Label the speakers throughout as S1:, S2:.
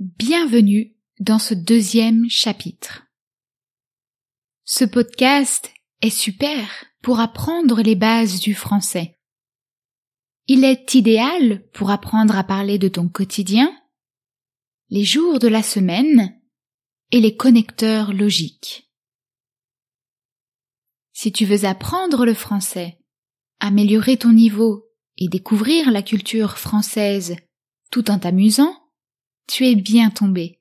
S1: Bienvenue dans ce deuxième chapitre. Ce podcast est super pour apprendre les bases du français. Il est idéal pour apprendre à parler de ton quotidien, les jours de la semaine et les connecteurs logiques. Si tu veux apprendre le français, améliorer ton niveau et découvrir la culture française tout en t'amusant, tu es bien tombé.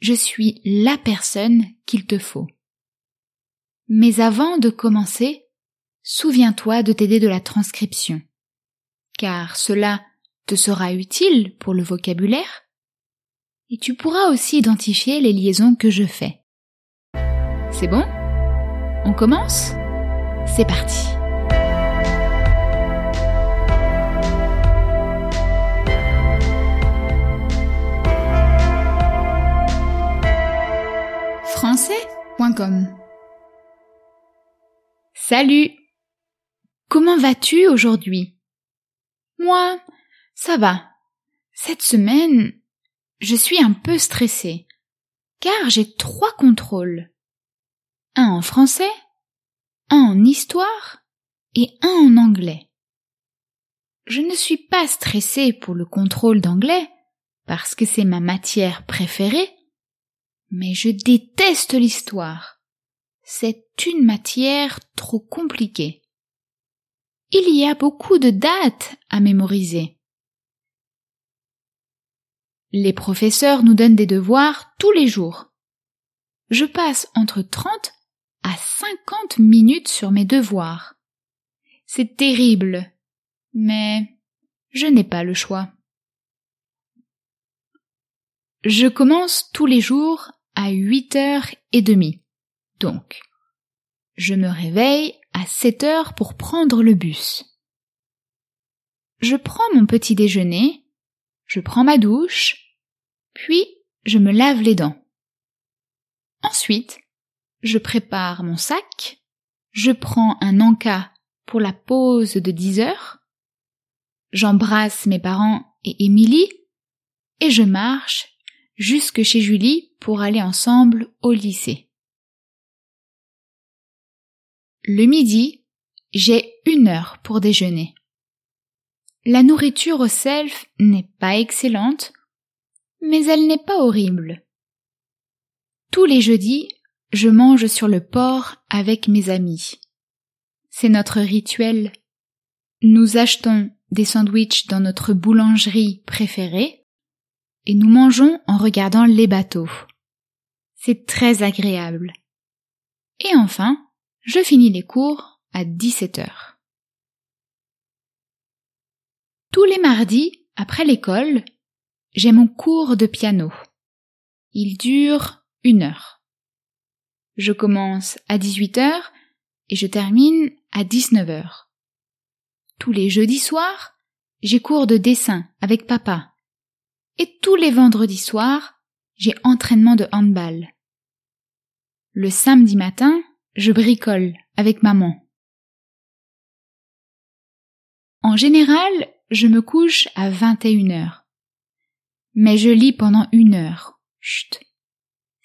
S1: Je suis la personne qu'il te faut. Mais avant de commencer, souviens-toi de t'aider de la transcription, car cela te sera utile pour le vocabulaire, et tu pourras aussi identifier les liaisons que je fais. C'est bon? On commence? C'est parti Salut Comment vas-tu aujourd'hui? Moi, ça va. Cette semaine, je suis un peu stressée, car j'ai trois contrôles. Un en français, un en histoire et un en anglais. Je ne suis pas stressée pour le contrôle d'anglais, parce que c'est ma matière préférée, mais je déteste l'histoire. C'est une matière trop compliquée. Il y a beaucoup de dates à mémoriser. Les professeurs nous donnent des devoirs tous les jours. Je passe entre 30 à 50 minutes sur mes devoirs. C'est terrible, mais je n'ai pas le choix. Je commence tous les jours à 8 heures et demie. Donc, je me réveille à 7 heures pour prendre le bus. Je prends mon petit déjeuner, je prends ma douche, puis je me lave les dents. Ensuite, je prépare mon sac, je prends un encas pour la pause de 10 heures, j'embrasse mes parents et Émilie, et je marche jusque chez Julie pour aller ensemble au lycée. Le midi, j'ai une heure pour déjeuner. La nourriture au self n'est pas excellente, mais elle n'est pas horrible. Tous les jeudis, je mange sur le port avec mes amis. C'est notre rituel. Nous achetons des sandwichs dans notre boulangerie préférée et nous mangeons en regardant les bateaux. C'est très agréable. Et enfin, je finis les cours à 17 heures. Tous les mardis, après l'école, j'ai mon cours de piano. Il dure une heure. Je commence à 18 heures et je termine à 19 heures. Tous les jeudis soirs, j'ai cours de dessin avec papa et tous les vendredis soirs, j'ai entraînement de handball. Le samedi matin, je bricole avec maman. En général, je me couche à 21 heures. Mais je lis pendant une heure. Chut.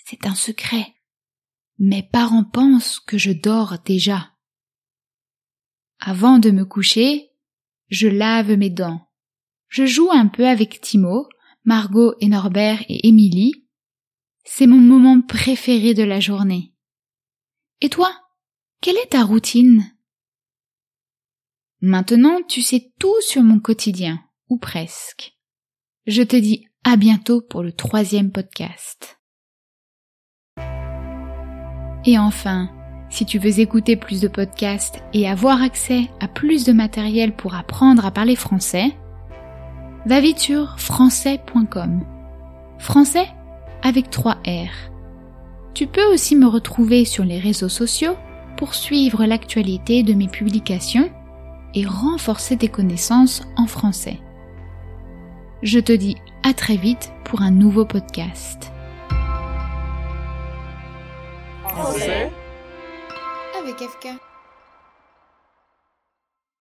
S1: C'est un secret. Mes parents pensent que je dors déjà. Avant de me coucher, je lave mes dents. Je joue un peu avec Timo, Margot et Norbert et Émilie, c'est mon moment préféré de la journée. Et toi, quelle est ta routine? Maintenant, tu sais tout sur mon quotidien, ou presque. Je te dis à bientôt pour le troisième podcast. Et enfin, si tu veux écouter plus de podcasts et avoir accès à plus de matériel pour apprendre à parler français, va vite sur français.com. Français avec 3 R. Tu peux aussi me retrouver sur les réseaux sociaux pour suivre l'actualité de mes publications et renforcer tes connaissances en français. Je te dis à très vite pour un nouveau podcast.
S2: Français avec FK.